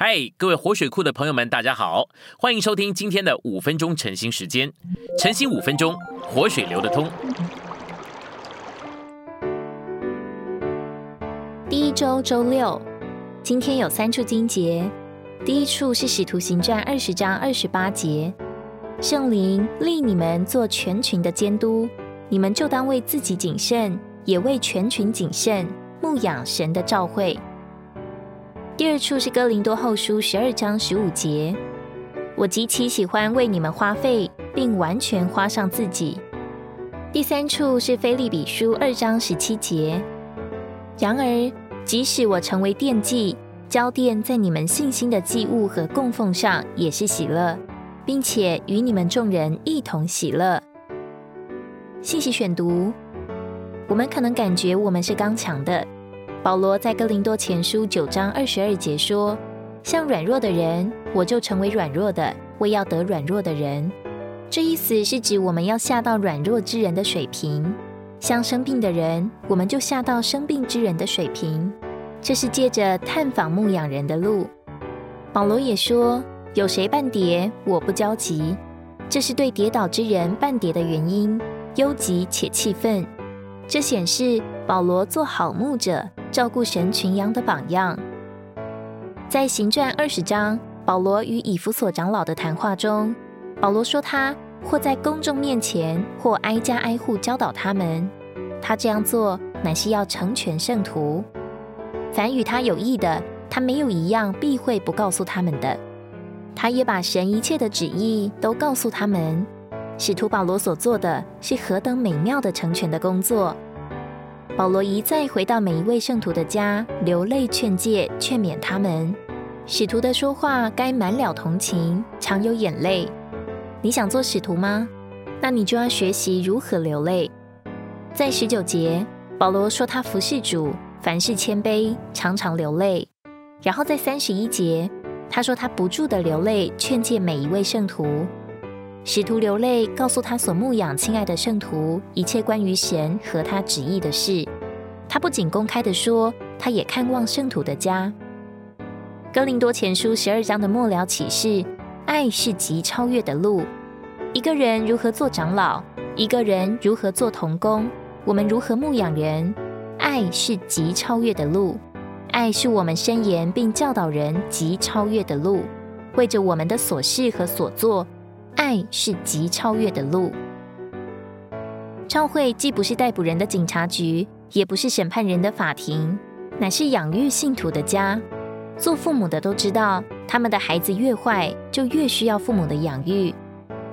嗨，各位活水库的朋友们，大家好，欢迎收听今天的五分钟晨兴时间。晨兴五分钟，活水流得通。第一周周六，今天有三处经节。第一处是使徒行传二十章二十八节，圣灵立你们做全群的监督，你们就当为自己谨慎，也为全群谨慎，牧养神的召会。第二处是哥林多后书十二章十五节，我极其喜欢为你们花费，并完全花上自己。第三处是菲利比书二章十七节，然而即使我成为奠祭，交奠在你们信心的祭物和供奉上，也是喜乐，并且与你们众人一同喜乐。信息选读，我们可能感觉我们是刚强的。保罗在哥林多前书九章二十二节说：“像软弱的人，我就成为软弱的，为要得软弱的人。”这意思是指我们要下到软弱之人的水平；像生病的人，我们就下到生病之人的水平。这是借着探访牧养人的路。保罗也说：“有谁半跌，我不焦急。”这是对跌倒之人半跌的原因，忧急且气愤。这显示保罗做好牧者。照顾神群羊的榜样，在行传二十章，保罗与以弗所长老的谈话中，保罗说他或在公众面前，或挨家挨户教导他们。他这样做乃是要成全圣徒。凡与他有益的，他没有一样避讳不告诉他们的。他也把神一切的旨意都告诉他们。使徒保罗所做的是何等美妙的成全的工作！保罗一再回到每一位圣徒的家，流泪劝诫、劝勉他们。使徒的说话该满了同情，常有眼泪。你想做使徒吗？那你就要学习如何流泪。在十九节，保罗说他服侍主，凡事谦卑，常常流泪。然后在三十一节，他说他不住的流泪，劝诫每一位圣徒。使徒流泪，告诉他所牧养亲爱的圣徒一切关于神和他旨意的事。他不仅公开的说，他也看望圣徒的家。哥林多前书十二章的末了启示：爱是极超越的路。一个人如何做长老，一个人如何做童工，我们如何牧养人，爱是极超越的路。爱是我们申言并教导人极超越的路，为着我们的所事和所做。爱是极超越的路。教会既不是逮捕人的警察局，也不是审判人的法庭，乃是养育信徒的家。做父母的都知道，他们的孩子越坏，就越需要父母的养育。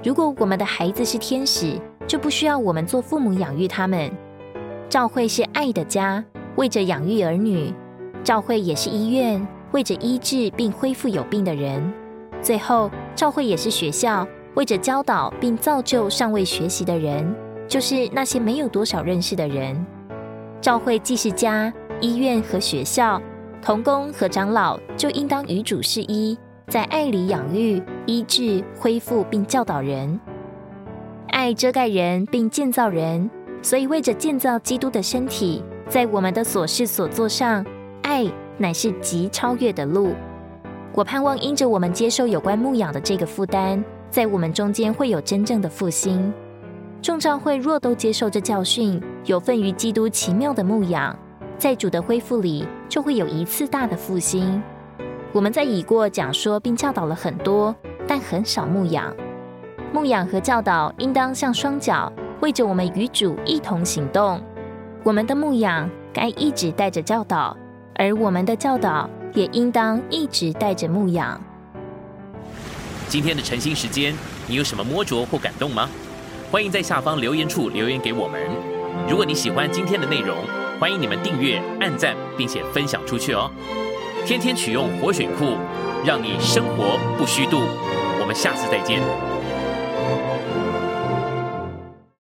如果我们的孩子是天使，就不需要我们做父母养育他们。教会是爱的家，为着养育儿女；教会也是医院，为着医治并恢复有病的人。最后，教会也是学校。为着教导并造就尚未学习的人，就是那些没有多少认识的人。教会既是家、医院和学校，童工和长老就应当与主是一，在爱里养育、医治、恢复并教导人。爱遮盖人并建造人，所以为着建造基督的身体，在我们的所事所做上，爱乃是极超越的路。我盼望因着我们接受有关牧养的这个负担。在我们中间会有真正的复兴。众教会若都接受这教训，有份于基督奇妙的牧养，在主的恢复里，就会有一次大的复兴。我们在已过讲说并教导了很多，但很少牧养。牧养和教导应当像双脚，为着我们与主一同行动。我们的牧养该一直带着教导，而我们的教导也应当一直带着牧养。今天的晨兴时间，你有什么摸着或感动吗？欢迎在下方留言处留言给我们。如果你喜欢今天的内容，欢迎你们订阅、按赞，并且分享出去哦。天天取用活水库，让你生活不虚度。我们下次再见。